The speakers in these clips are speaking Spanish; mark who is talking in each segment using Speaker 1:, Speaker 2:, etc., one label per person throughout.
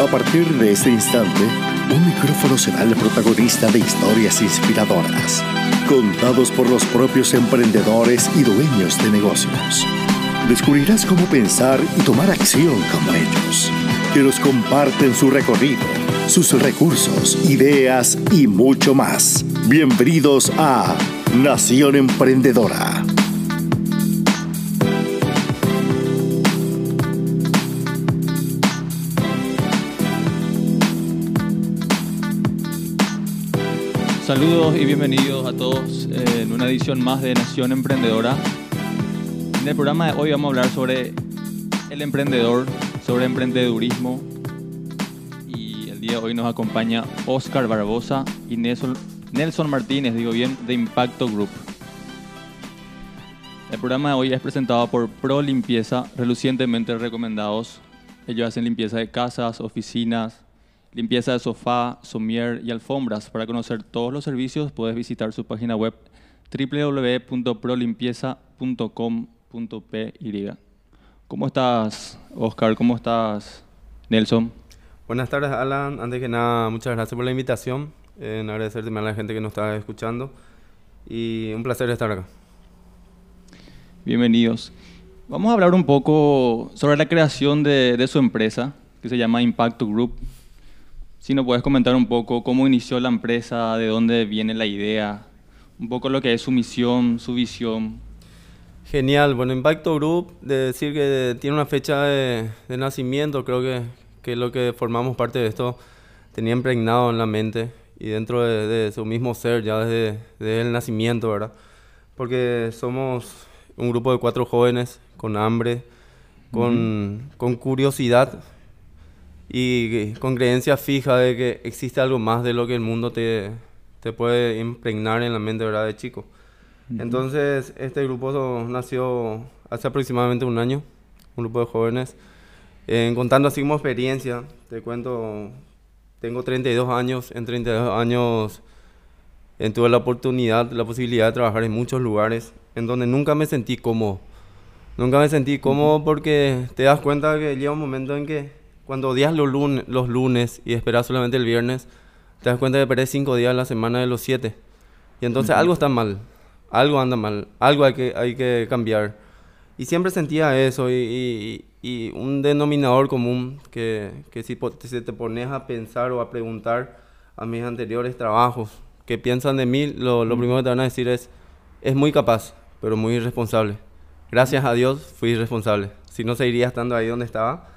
Speaker 1: A partir de este instante, un micrófono será el protagonista de historias inspiradoras, contados por los propios emprendedores y dueños de negocios. Descubrirás cómo pensar y tomar acción como ellos, que nos comparten su recorrido, sus recursos, ideas y mucho más. Bienvenidos a Nación Emprendedora.
Speaker 2: Saludos y bienvenidos a todos en una edición más de Nación Emprendedora. En el programa de hoy vamos a hablar sobre el emprendedor, sobre emprendedurismo. Y el día de hoy nos acompaña Oscar Barbosa y Nelson, Nelson Martínez, digo bien, de Impacto Group. El programa de hoy es presentado por Pro Limpieza, relucientemente recomendados. Ellos hacen limpieza de casas, oficinas, limpieza de sofá, somier y alfombras. Para conocer todos los servicios puedes visitar su página web www.prolimpieza.com.py. ¿Cómo estás, Oscar? ¿Cómo estás, Nelson?
Speaker 3: Buenas tardes, Alan. Antes que nada, muchas gracias por la invitación. En agradecerte a la gente que nos está escuchando. Y un placer estar acá.
Speaker 2: Bienvenidos. Vamos a hablar un poco sobre la creación de, de su empresa, que se llama Impacto Group. Si nos puedes comentar un poco cómo inició la empresa, de dónde viene la idea, un poco lo que es su misión, su visión.
Speaker 3: Genial, bueno, Impacto Group, de decir que tiene una fecha de, de nacimiento, creo que, que lo que formamos parte de esto tenía impregnado en la mente y dentro de, de su mismo ser ya desde, desde, el nacimiento, ¿verdad? Porque somos un grupo de cuatro jóvenes con hambre, con, con curiosidad y con creencia fija de que existe algo más de lo que el mundo te, te puede impregnar en la mente ¿verdad? de chico. Uh -huh. Entonces, este grupo nació hace aproximadamente un año, un grupo de jóvenes. Eh, contando así como experiencia, te cuento, tengo 32 años, en 32 años eh, tuve la oportunidad, la posibilidad de trabajar en muchos lugares en donde nunca me sentí cómodo. Nunca me sentí cómodo uh -huh. porque te das cuenta que llega un momento en que cuando odias los lunes, los lunes y esperas solamente el viernes, te das cuenta que perdés cinco días a la semana de los siete. Y entonces algo está mal, algo anda mal, algo hay que, hay que cambiar. Y siempre sentía eso y, y, y un denominador común que, que si, si, te pones a pensar o a preguntar a mis anteriores trabajos que piensan de mí, lo, lo primero que te van a decir es, es muy capaz, pero muy irresponsable. Gracias a Dios fui irresponsable, si no seguiría estando ahí donde estaba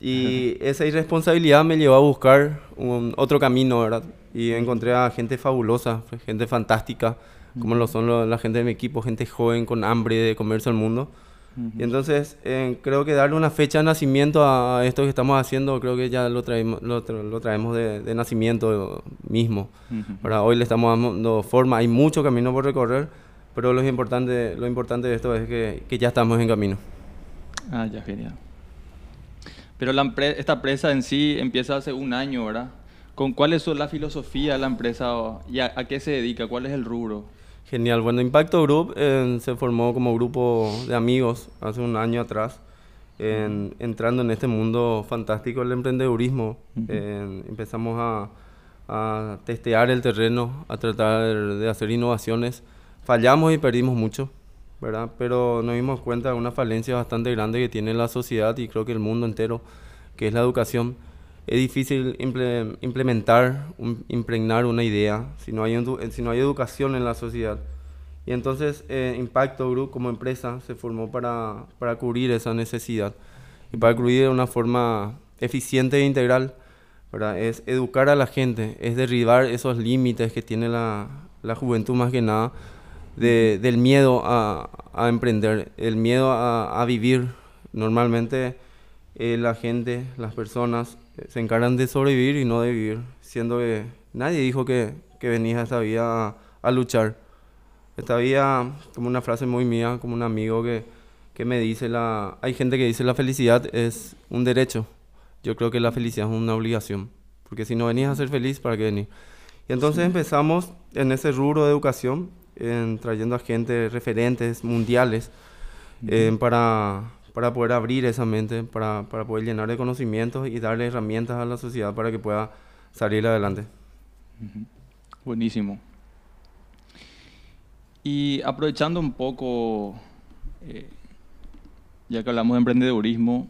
Speaker 3: y esa irresponsabilidad me llevó a buscar un, otro camino, ¿verdad? Y encontré a gente fabulosa, gente fantástica, como lo son lo, la gente de mi equipo, gente joven con hambre de comerse al mundo. Uh -huh. Y entonces eh, creo que darle una fecha de nacimiento a esto que estamos haciendo, creo que ya lo traemos, lo, tra lo traemos de, de, nacimiento mismo. Uh -huh. Hoy le estamos dando forma, hay mucho camino por recorrer, pero lo importante, lo importante de esto es que, que ya estamos en camino.
Speaker 2: Ah, ya, genial. Pero la esta empresa en sí empieza hace un año, ¿verdad? ¿Con cuál es la filosofía de la empresa y a, a, qué se dedica? ¿Cuál es el rubro?
Speaker 3: Genial. Bueno, Impacto Group eh, se formó como grupo de amigos hace un año atrás, en, entrando en este mundo fantástico del emprendedurismo. Uh -huh. eh, empezamos a, a, testear el terreno, a tratar de hacer innovaciones. Fallamos y perdimos mucho. ¿Verdad? Pero nos dimos cuenta de una falencia bastante grande que tiene la sociedad y creo que el mundo entero, que es la educación. Es difícil implementar, impregnar una idea si no hay, si no hay educación en la sociedad. Y entonces eh, Impacto Group como empresa se formó para, para cubrir esa necesidad y para cubrir de una forma eficiente e integral. ¿verdad? Es educar a la gente, es derribar esos límites que tiene la, la juventud más que nada de, del miedo a, a, emprender, el miedo a, a vivir. Normalmente eh, la gente, las personas eh, se encargan de sobrevivir y no de vivir, siendo que nadie dijo que, que venías a esta vida a, a, luchar. Esta vida, como una frase muy mía, como un amigo que, que me dice, la, hay gente que dice la felicidad es un derecho. Yo creo que la felicidad es una obligación, porque si no venías a ser feliz, ¿para qué venir? Y entonces empezamos en ese rubro de educación en, trayendo a gente referentes mundiales uh -huh. eh, para, para poder abrir esa mente, para, para poder llenar de conocimientos y darle herramientas a la sociedad para que pueda salir adelante.
Speaker 2: Buenísimo. Y aprovechando un poco, eh, ya que hablamos de emprendedurismo,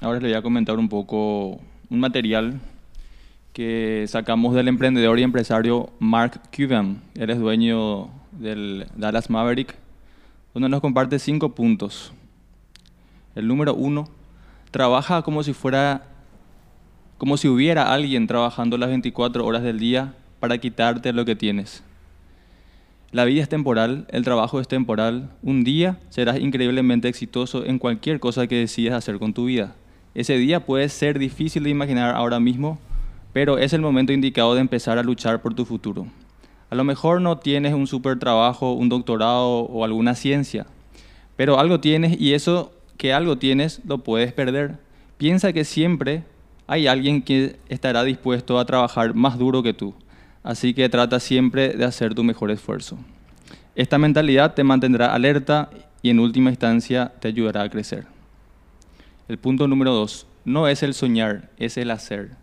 Speaker 2: ahora les voy a comentar un poco un material que sacamos del emprendedor y empresario Mark Cuban. Él es dueño del Dallas Maverick, donde nos comparte cinco puntos. El número uno, trabaja como si fuera, como si hubiera alguien trabajando las 24 horas del día para quitarte lo que tienes. La vida es temporal, el trabajo es temporal. Un día serás increíblemente exitoso en cualquier cosa que decidas hacer con tu vida. Ese día puede ser difícil de imaginar ahora mismo, pero es el momento indicado de empezar a luchar por tu futuro. A lo mejor no tienes un super trabajo, un doctorado o alguna ciencia, pero algo tienes y eso que algo tienes lo puedes perder. Piensa que siempre hay alguien que estará dispuesto a trabajar más duro que tú, así que trata siempre de hacer tu mejor esfuerzo. Esta mentalidad te mantendrá alerta y en última instancia te ayudará a crecer. El punto número dos, no es el soñar, es el hacer.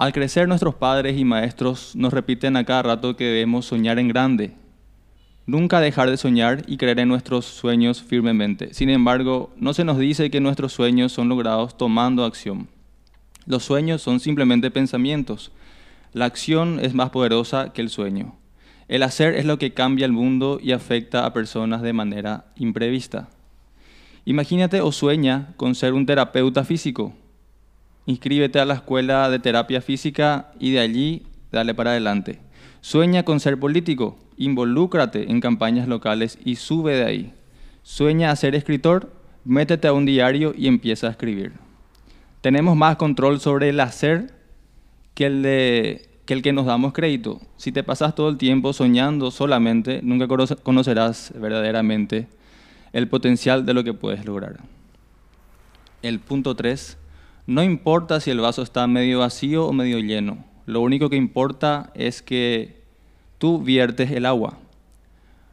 Speaker 2: Al crecer nuestros padres y maestros nos repiten a cada rato que debemos soñar en grande. Nunca dejar de soñar y creer en nuestros sueños firmemente. Sin embargo, no se nos dice que nuestros sueños son logrados tomando acción. Los sueños son simplemente pensamientos. La acción es más poderosa que el sueño. El hacer es lo que cambia el mundo y afecta a personas de manera imprevista. Imagínate o sueña con ser un terapeuta físico inscríbete a la escuela de terapia física y de allí dale para adelante. Sueña con ser político, involúcrate en campañas locales y sube de ahí. Sueña a ser escritor, métete a un diario y empieza a escribir. Tenemos más control sobre el hacer que el, de, que el que nos damos crédito. Si te pasas todo el tiempo soñando solamente, nunca conocerás verdaderamente el potencial de lo que puedes lograr. El punto 3 no importa si el vaso está medio vacío o medio lleno. Lo único que importa es que tú viertes el agua.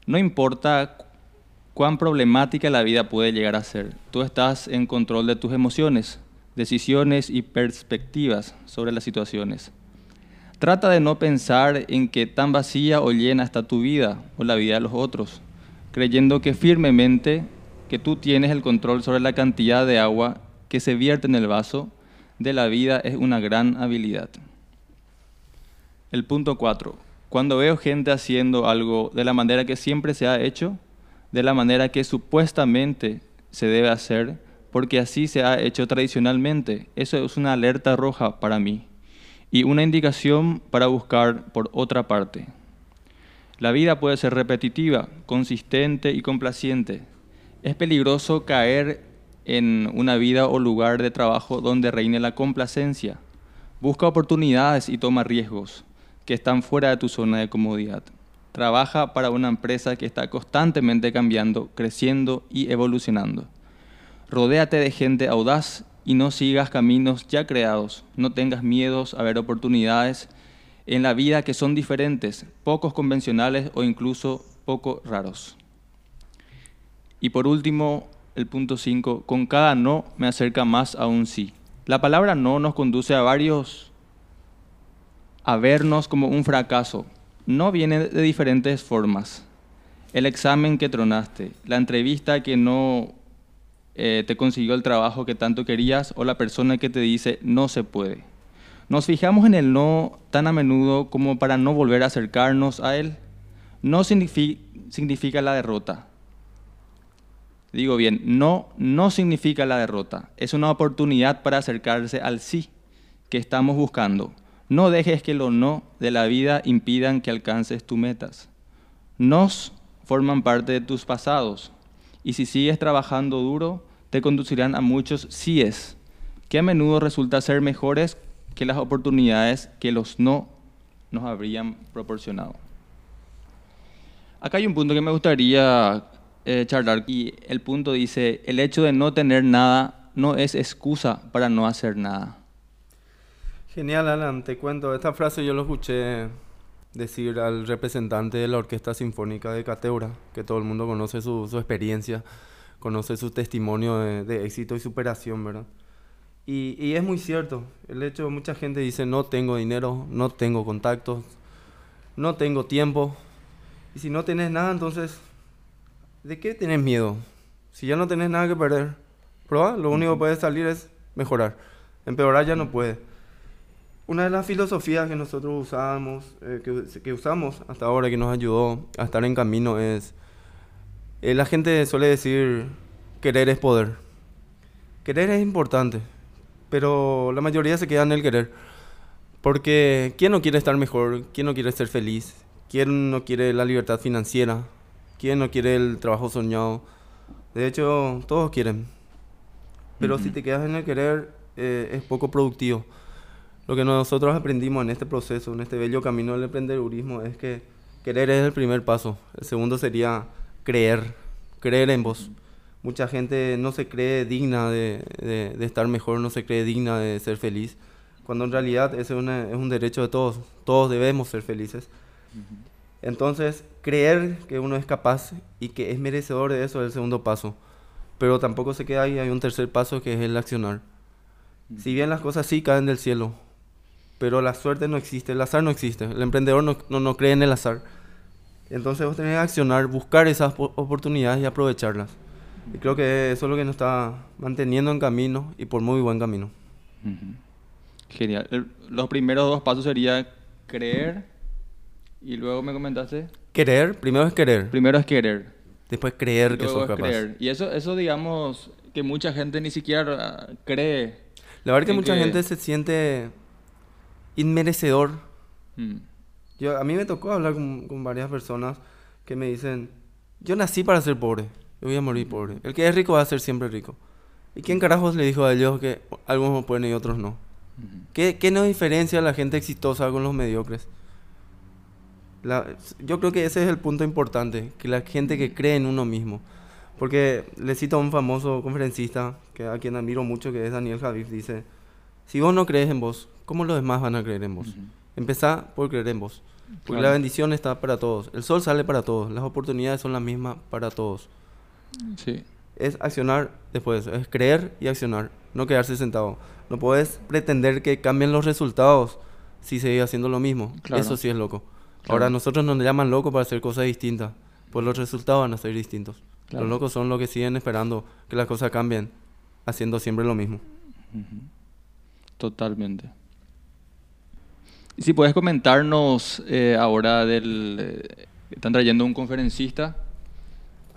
Speaker 2: No importa cuán problemática la vida puede llegar a ser. Tú estás en control de tus emociones, decisiones y perspectivas sobre las situaciones. Trata de no pensar en qué tan vacía o llena está tu vida o la vida de los otros, creyendo que firmemente que tú tienes el control sobre la cantidad de agua que se vierte en el vaso de la vida es una gran habilidad. El punto 4. Cuando veo gente haciendo algo de la manera que siempre se ha hecho, de la manera que supuestamente se debe hacer, porque así se ha hecho tradicionalmente, eso es una alerta roja para mí y una indicación para buscar por otra parte. La vida puede ser repetitiva, consistente y complaciente. Es peligroso caer en una vida o lugar de trabajo donde reine la complacencia. Busca oportunidades y toma riesgos que están fuera de tu zona de comodidad. Trabaja para una empresa que está constantemente cambiando, creciendo y evolucionando. Rodéate de gente audaz y no sigas caminos ya creados. No tengas miedos a ver oportunidades en la vida que son diferentes, pocos convencionales o incluso poco raros. Y por último, el punto 5, con cada no me acerca más a un sí. La palabra no nos conduce a varios, a vernos como un fracaso. No viene de diferentes formas. El examen que tronaste, la entrevista que no eh, te consiguió el trabajo que tanto querías o la persona que te dice no se puede. Nos fijamos en el no tan a menudo como para no volver a acercarnos a él. No significa la derrota, Digo bien, no, no significa la derrota. Es una oportunidad para acercarse al sí que estamos buscando. No dejes que los no de la vida impidan que alcances tus metas. Nos forman parte de tus pasados y si sigues trabajando duro, te conducirán a muchos síes, que a menudo resulta ser mejores que las oportunidades que los no nos habrían proporcionado. Acá hay un punto que me gustaría eh, charlar y el punto dice, el hecho de no tener nada no es excusa para no hacer nada.
Speaker 3: Genial, Alan, te cuento, esta frase yo lo escuché decir al representante de la Orquesta Sinfónica de Cateura, que todo el mundo conoce su, su experiencia conocer su testimonio de, de éxito y superación, ¿verdad? Y, y, es muy cierto, el hecho, mucha gente dice, no tengo dinero, no tengo contactos, no tengo tiempo. Y si no tienes nada, entonces, ¿de qué tienes miedo? Si ya no tienes nada que perder, prueba, lo único que puede salir es mejorar. Empeorar ya no puede. Una de las filosofías que nosotros usamos, eh, que, que, usamos hasta ahora, que nos ayudó a estar en camino, es, eh, la gente suele decir, querer es poder. Querer es importante, pero la mayoría se queda en el querer. Porque ¿quién no quiere estar mejor? ¿Quién no quiere ser feliz? ¿Quién no quiere la libertad financiera? ¿Quién no quiere el trabajo soñado? De hecho, todos quieren. Pero uh -huh. si te quedas en el querer, eh, es poco productivo. Lo que nosotros aprendimos en este proceso, en este bello camino del emprendedurismo, es que querer es el primer paso. El segundo sería creer, creer en vos. Mucha gente no se cree digna de, de, de estar mejor, no se cree digna de ser feliz, cuando en realidad ese es, una, es un derecho de todos. Todos debemos ser felices. Uh -huh. Entonces, creer que uno es capaz y que es merecedor de eso es el segundo paso. Pero tampoco se queda ahí, hay un tercer paso que es el accionar. -huh. Si bien las cosas sí caen del cielo, pero la suerte no existe, el azar no existe, el emprendedor no, no, no cree en el azar. Entonces vos tenés que accionar, buscar esas oportunidades y aprovecharlas. Y creo que eso es lo que nos está manteniendo en camino y por muy buen camino.
Speaker 2: Genial. El, los primeros dos pasos sería creer y luego me comentaste.
Speaker 3: Querer, primero es querer.
Speaker 2: Primero es querer.
Speaker 3: Después creer que sos capaz. Creer.
Speaker 2: Y eso, eso digamos que mucha gente ni siquiera cree.
Speaker 3: La verdad que mucha que... gente se siente inmerecedor. Mm. Yo, a mí me tocó hablar con, con, varias personas que me dicen, yo nací para ser pobre, yo voy a morir pobre. El que es rico va a ser siempre rico. ¿Y quién carajos le dijo a ellos que algunos pueden y otros no? Uh -huh. ¿Qué, ¿Qué, nos diferencia a la gente exitosa con los mediocres? La, yo creo que ese es el punto importante, que la gente que cree en uno mismo. Porque le cito a un famoso conferencista, que a quien admiro mucho, que es Daniel Javif, dice, si vos no crees en vos, ¿cómo los demás van a creer en vos? Uh -huh. Empezá por creer en vos. Porque claro. la bendición está para todos. El sol sale para todos. Las oportunidades son las mismas para todos.
Speaker 2: Sí.
Speaker 3: Es accionar después. Es creer y accionar. No quedarse sentado. No puedes pretender que cambien los resultados si seguís haciendo lo mismo. Claro. Eso sí es loco. Claro. Ahora, nosotros nos llaman locos para hacer cosas distintas. Pues los resultados van a ser distintos. Claro. Los locos son los que siguen esperando que las cosas cambien, haciendo siempre lo mismo.
Speaker 2: Totalmente. Y si puedes comentarnos eh, ahora del... Eh, están trayendo un conferencista.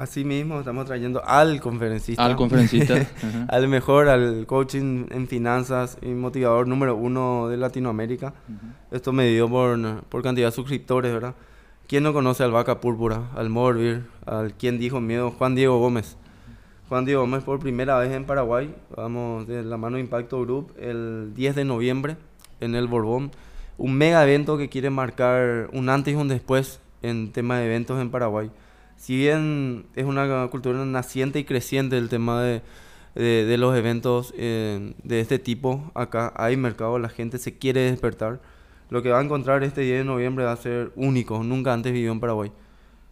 Speaker 3: Así mismo, estamos trayendo al conferencista.
Speaker 2: Al conferencista.
Speaker 3: al mejor, al coaching en finanzas y motivador número uno de Latinoamérica. Uh -huh. Esto medido por, por cantidad de suscriptores, ¿verdad? ¿Quién no conoce al Vaca Púrpura, al Morbir, al quien dijo miedo? Juan Diego Gómez. Juan Diego Gómez por primera vez en Paraguay. Vamos de la mano Impacto Group el 10 de noviembre en el Borbón un mega evento que quiere marcar un antes y un después en tema de eventos en Paraguay. Si bien es una cultura naciente y creciente el tema de, de, de los eventos eh, de este tipo, acá hay mercado, la gente se quiere despertar. Lo que va a encontrar este 10 de noviembre va a ser único, nunca antes vivió en Paraguay.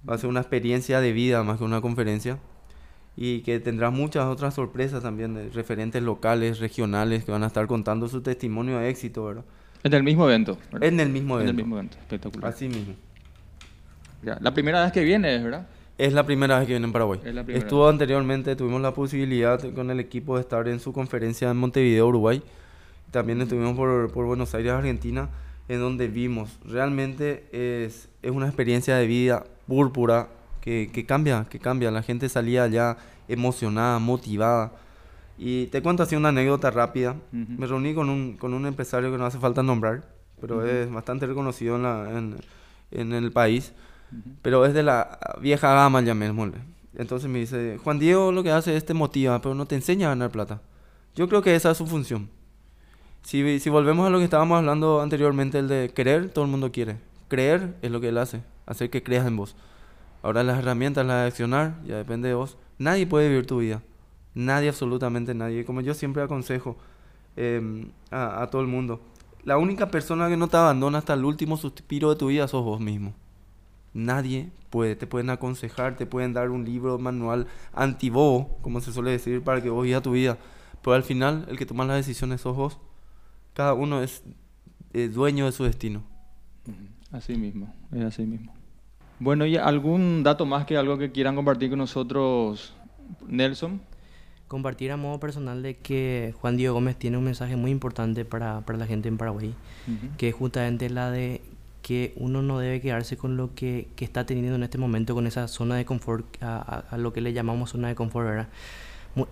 Speaker 3: Va a ser una experiencia de vida más que una conferencia y que tendrá muchas otras sorpresas también de referentes locales, regionales que van a estar contando su testimonio de éxito, ¿verdad?
Speaker 2: En el mismo evento.
Speaker 3: ¿verdad? En el mismo evento.
Speaker 2: En el mismo evento, espectacular.
Speaker 3: Así mismo.
Speaker 2: Ya. La primera vez que viene, ¿verdad?
Speaker 3: Es la primera vez que viene en Paraguay. Estuvo vez. anteriormente, tuvimos la posibilidad con el equipo de estar en su conferencia en Montevideo, Uruguay. También estuvimos por, por Buenos Aires, Argentina, en donde vimos. Realmente es, es una experiencia de vida púrpura que, que cambia, que cambia. La gente salía allá emocionada, motivada y te cuento así una anécdota rápida. Uh -huh. Me reuní con un, con un empresario que no hace falta nombrar, pero uh -huh. es bastante reconocido en, la, en, en el país. Pero es de la vieja gama, llamémosle. Entonces me dice, Juan Diego lo que hace es te motiva, pero no te enseña a ganar plata. Yo creo que esa es su función. Si, si volvemos a lo que estábamos hablando anteriormente, el de querer, todo el mundo quiere. Creer es lo que él hace, hacer que creas en vos. Ahora las herramientas, las de accionar, ya depende de vos. Nadie puede vivir tu vida. Nadie, absolutamente nadie. Como yo siempre aconsejo eh, a, a, todo el mundo. La única persona que no te abandona hasta el último suspiro de tu vida sos vos mismo. Nadie puede. Te pueden aconsejar, te pueden dar un libro, manual anti-bobo, como se suele decir, para que vos vivas tu vida. Pero al final, el que toma las decisiones sos vos. Cada uno es dueño de su destino.
Speaker 2: Así mismo, es así mismo. Bueno, ¿y algún dato más que algo que quieran compartir con nosotros, Nelson?
Speaker 4: Compartir a modo personal de que Juan Diego Gómez tiene un mensaje muy importante para, la gente en Paraguay, que es justamente la de que uno no debe quedarse con lo que, está teniendo en este momento, con esa zona de confort, a, lo que le llamamos zona de confort, ¿verdad?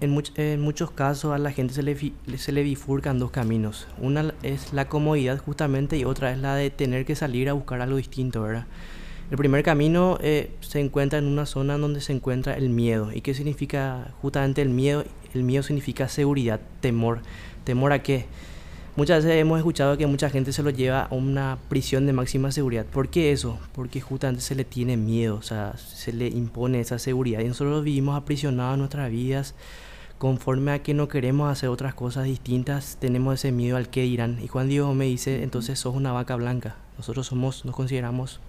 Speaker 4: En, en, muchos casos a la gente se le, se le bifurcan dos caminos. Una es la comodidad justamente y otra es la de tener que salir a buscar algo distinto, ¿verdad? El primer camino eh, se encuentra en una zona donde se encuentra el miedo. ¿Y qué significa justamente el miedo? El miedo significa seguridad, temor. ¿Temor a qué? Muchas veces hemos escuchado que mucha gente se lo lleva a una prisión de máxima seguridad. ¿Por qué eso? Porque justamente se le tiene miedo, o sea, se le impone esa seguridad. Y nosotros vivimos aprisionados nuestras vidas conforme a que no queremos hacer otras cosas distintas, tenemos ese miedo al que dirán. Y Juan Dios me dice, entonces sos una vaca blanca. Nosotros somos, nos consideramos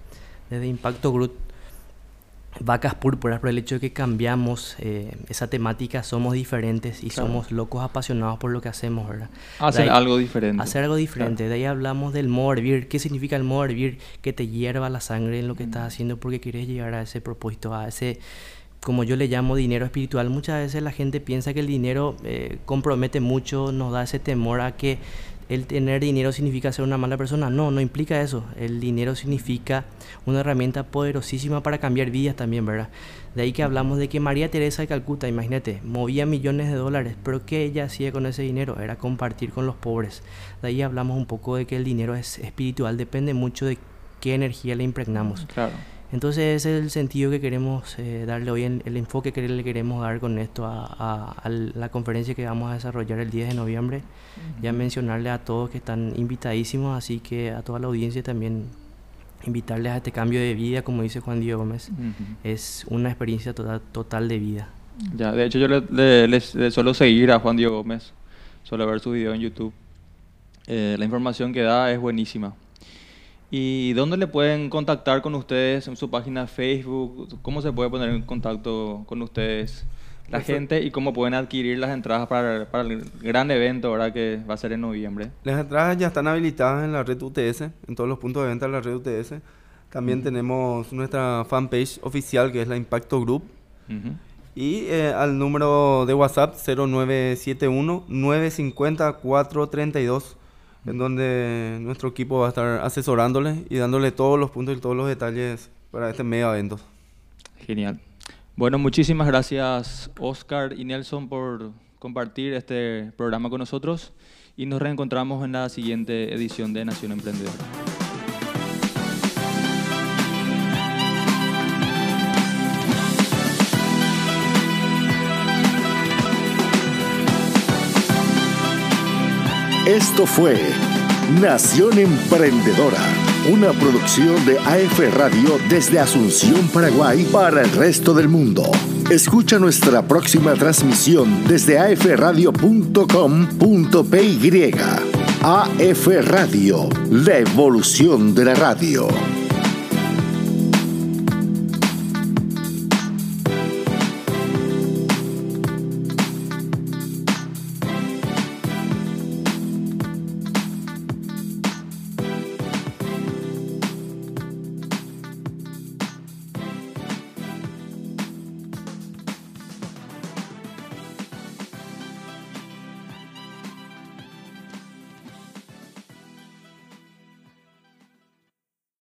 Speaker 4: desde Impacto Group vacas púrpuras por el hecho de que cambiamos eh, esa temática, somos diferentes y somos locos apasionados por lo que hacemos, ¿verdad?
Speaker 2: Hacer algo diferente.
Speaker 4: Hacer algo diferente. De ahí hablamos del morbir. ¿Qué significa el morbir? Que te hierva la sangre en lo que estás mm. haciendo porque quieres llegar a ese propósito, a ese, como yo le llamo dinero espiritual. Muchas veces la gente piensa que el dinero eh, compromete mucho, nos da ese temor a que el tener dinero significa ser una mala persona. No, no implica eso. El dinero significa una herramienta poderosísima para cambiar vidas también, ¿verdad? De ahí que hablamos de que María Teresa de Calcuta, imagínate, movía millones de dólares, pero ¿qué ella hacía con ese dinero? Era compartir con los pobres. De ahí hablamos un poco de que el dinero es espiritual, depende mucho de qué energía le impregnamos.
Speaker 2: Claro.
Speaker 4: Entonces ese es el sentido que queremos eh, darle hoy, el enfoque que le queremos dar con esto a, la conferencia que vamos a desarrollar el 10 de noviembre. Ya mencionarle a todos que están invitadísimos, así que a toda la audiencia también invitarles a este cambio de vida, como dice Juan Diego Gómez. Es una experiencia total, total de vida.
Speaker 2: Ya, de hecho yo le, suelo seguir a Juan Diego Gómez, suelo ver su video en YouTube. Eh, la información que da es buenísima. ¿Y dónde le pueden contactar con ustedes? ¿En su página Facebook? ¿Cómo se puede poner en contacto con ustedes la gente y cómo pueden adquirir las entradas para, para, el gran evento ahora que va a ser en noviembre?
Speaker 3: Las entradas ya están habilitadas en la red UTS, en todos los puntos de venta de la red UTS. También tenemos nuestra fanpage oficial que es la Impacto Group. Y eh, al número de WhatsApp 0971 950 432 en donde nuestro equipo va a estar asesorándole y dándole todos los puntos y todos los detalles para este medio evento.
Speaker 2: Genial. Bueno, muchísimas gracias Oscar y Nelson por compartir este programa con nosotros y nos reencontramos en la siguiente edición de Nación Emprendedora.
Speaker 1: Esto fue Nación Emprendedora, una producción de AF Radio desde Asunción, Paraguay, para el resto del mundo. Escucha nuestra próxima transmisión desde afradio.com.py. AF Radio, la evolución de la radio.